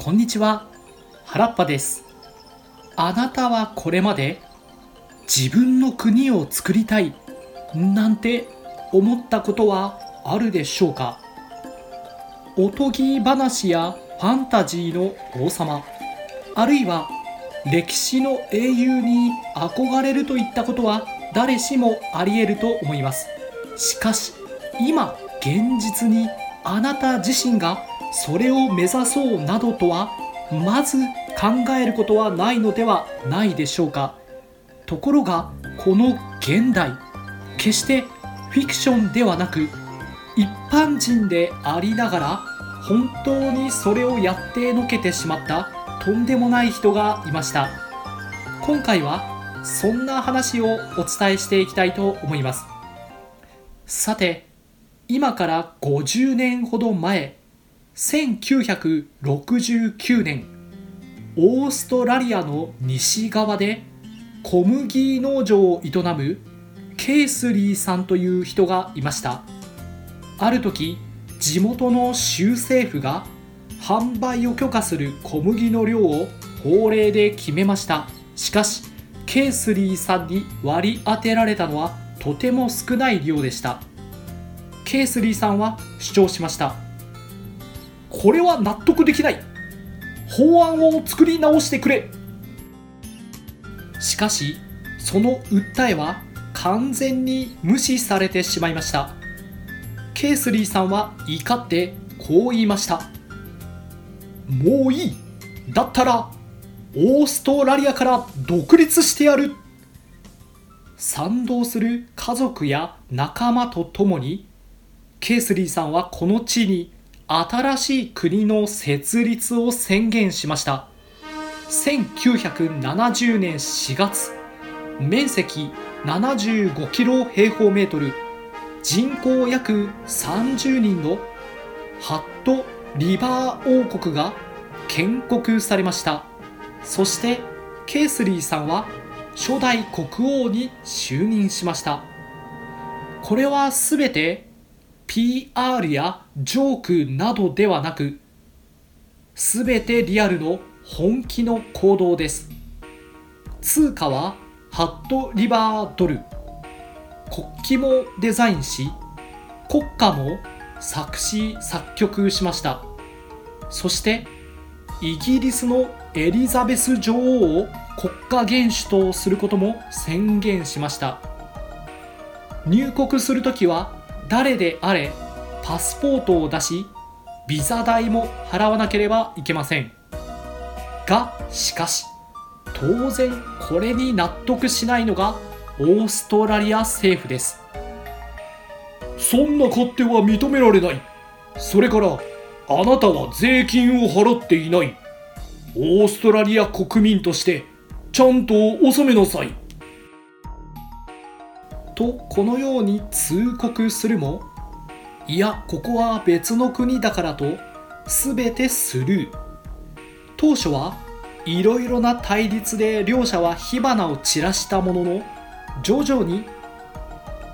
こんにちは。原っぱです。あなたはこれまで自分の国を作りたいなんて思ったことはあるでしょうか？おとぎ話やファンタジーの王様あるいは歴史の英雄に憧れるといったことは誰しもあり得ると思います。しかし今現実にあなた自身がそれを目指そうなどとはまず考えることはないのではないでしょうか。ところがこの現代決してフィクションではなく一般人でありながら本当にそれをやってのけてしまったとんでもない人がいました。今回はそんな話をお伝えしていきたいと思います。さて今から50年ほど前1969年オーストラリアの西側で小麦農場を営むケースリーさんという人がいました。ある時地元の州政府が販売を許可する小麦の量を法令で決めました。しかしケースリーさんに割り当てられたのはとても少ない量でした。ケースリーさんは主張しました。これは納得できない。法案を作り直してくれ。しかしその訴えは完全に無視されてしまいました。ケースリーさんは怒ってこう言いました。もういい。だったらオーストラリアから独立してやる。賛同する家族や仲間と共にケースリーさんはこの地に新しい国の設立を宣言しました。1970年4月面積75キロ平方メートル人口約30人のハットリバー王国が建国されました。そしてケースリーさんは初代国王に就任しました。これはすべて PR やジョークなどではなくすべてリアルの本気の行動です。通貨はハットリバードル。国旗もデザインし国歌も作詞作曲しました。そしてイギリスのエリザベス女王を国家元首とすることも宣言しました。入国するときは誰であれパスポートを出しビザ代も払わなければいけません。がしかし当然これに納得しないのがオーストラリア政府です。そんな勝手は認められない。それからあなたは税金を払っていない。オーストラリア国民としてちゃんと納めなさい。とこのように通告するもいやここは別の国だからと全てスルー当初はいろいろな対立で両者は火花を散らしたものの徐々に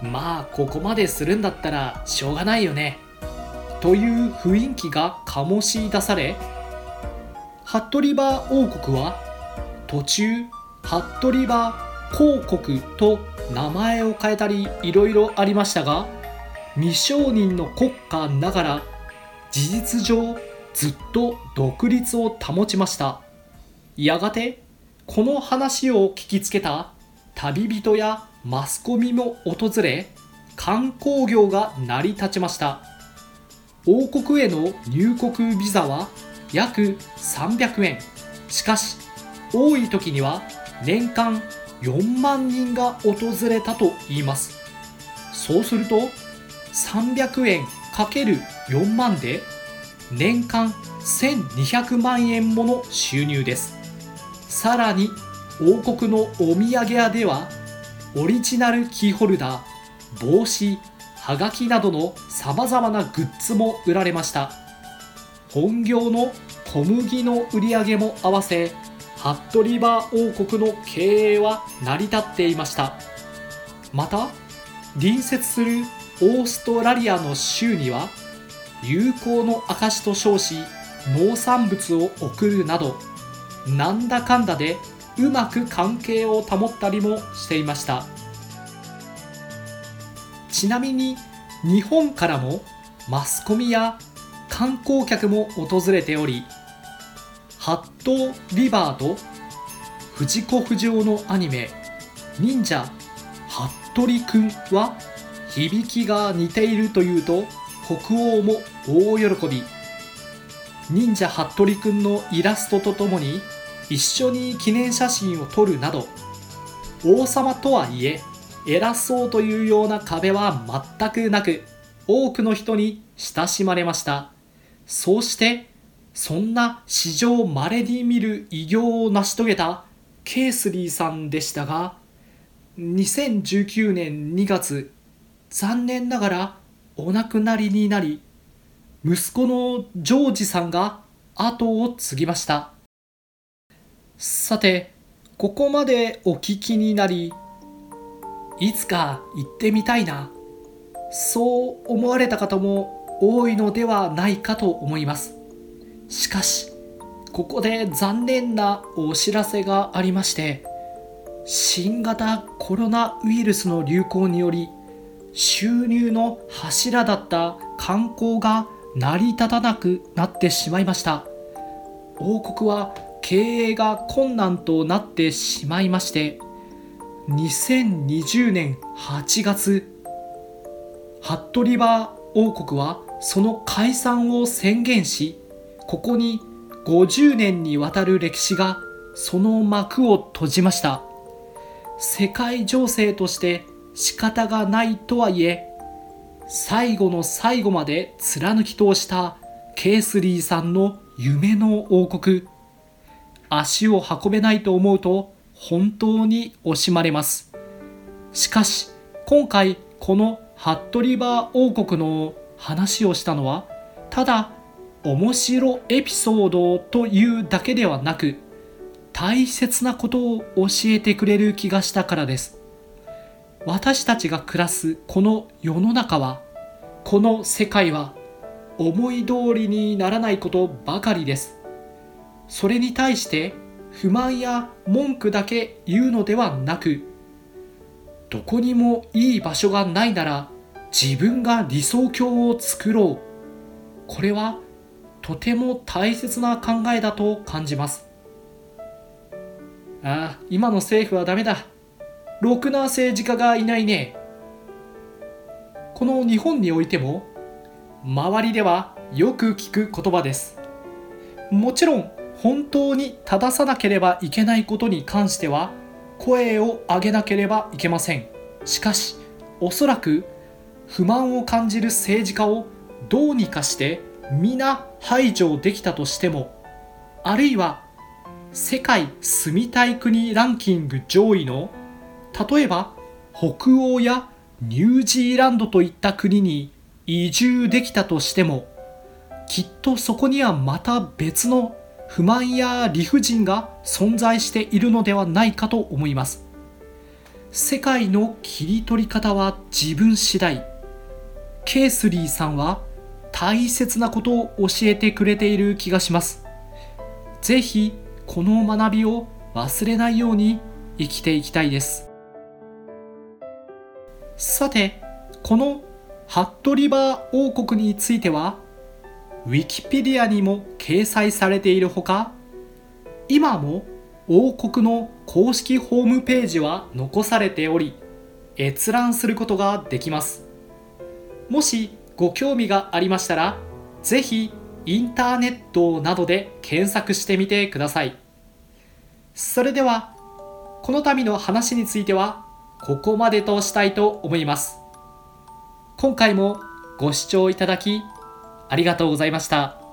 まあここまでするんだったらしょうがないよね。という雰囲気が醸し出されハットリバー王国は途中ハットリバーリバー公国と名前を変えたりいろいろありましたが未承認の国家ながら事実上ずっと独立を保ちました。やがてこの話を聞きつけた旅人やマスコミも訪れ観光業が成り立ちました。王国への入国ビザは約300円。しかし多い時には年間4万人が訪れたといいます。そうすると300円 ×4 万で年間1200万円もの収入です。さらに王国のお土産屋ではオリジナルキーホルダー帽子はがきなどのさまざまなグッズも売られました。本業の小麦の売り上げも合わせハットリバー王国の経営は成り立っていました。また隣接するオーストラリアの州には友好の証と称し農産物を送るなどなんだかんだでうまく関係を保ったりもしていました。ちなみに日本からもマスコミや観光客も訪れておりハットリバーと藤子不二雄のアニメ「忍者ハットリくん」は響きが似ているというと国王も大喜び。忍者ハットリくんのイラストとともに一緒に記念写真を撮るなど王様とはいえ偉そうというような壁は全くなく多くの人に親しまれました。そうしてそんな史上稀に見る偉業を成し遂げたケースリーさんでしたが2019年2月残念ながらお亡くなりになり息子のジョージさんが後を継ぎました。さてここまでお聞きになりいつか行ってみたいなそう思われた方も多いのではないかと思います。しかしここで残念なお知らせがありまして新型コロナウイルスの流行により収入の柱だった観光が成り立たなくなってしまいました。王国は経営が困難となってしまいまして2020年8月ハットリバー王国はその解散を宣言しここに50年にわたる歴史がその幕を閉じました。世界情勢として仕方がないとはいえ最後の最後まで貫き通したケースリーさんの夢の王国。足を運べないと思うと本当に惜しまれます。しかし今回このハットリバー王国の話をしたのはただ面白エピソードというだけではなく大切なことを教えてくれる気がしたからです。私たちが暮らすこの世の中はこの世界は思い通りにならないことばかりです。それに対して不満や文句だけ言うのではなくどこにもいい場所がないなら自分が理想郷を作ろう。これはとても大切な考えだと感じます。ああ今の政府はダメだ。ろくな政治家がいないね。この日本においても周りではよく聞く言葉です。もちろん本当に正さなければいけないことに関しては声を上げなければいけません。しかしおそらく不満を感じる政治家をどうにかして皆排除できたとしてもあるいは世界住みたい国ランキング上位の例えば北欧やニュージーランドといった国に移住できたとしてもきっとそこにはまた別の不満や理不尽が存在しているのではないかと思います。世界の切り取り方は自分次第。ケースリーさんは大切なことを教えてくれている気がします。ぜひこの学びを忘れないように生きていきたいです。さてこのハットリバー王国についてはウィキペディアにも掲載されているほか今も王国の公式ホームページは残されており閲覧することができます。もしご興味がありましたらぜひインターネットなどで検索してみてくださいそれではこの度の話についてはここまでとしたいと思います今回もご視聴いただきありがとうございました。